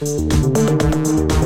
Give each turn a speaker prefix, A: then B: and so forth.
A: Música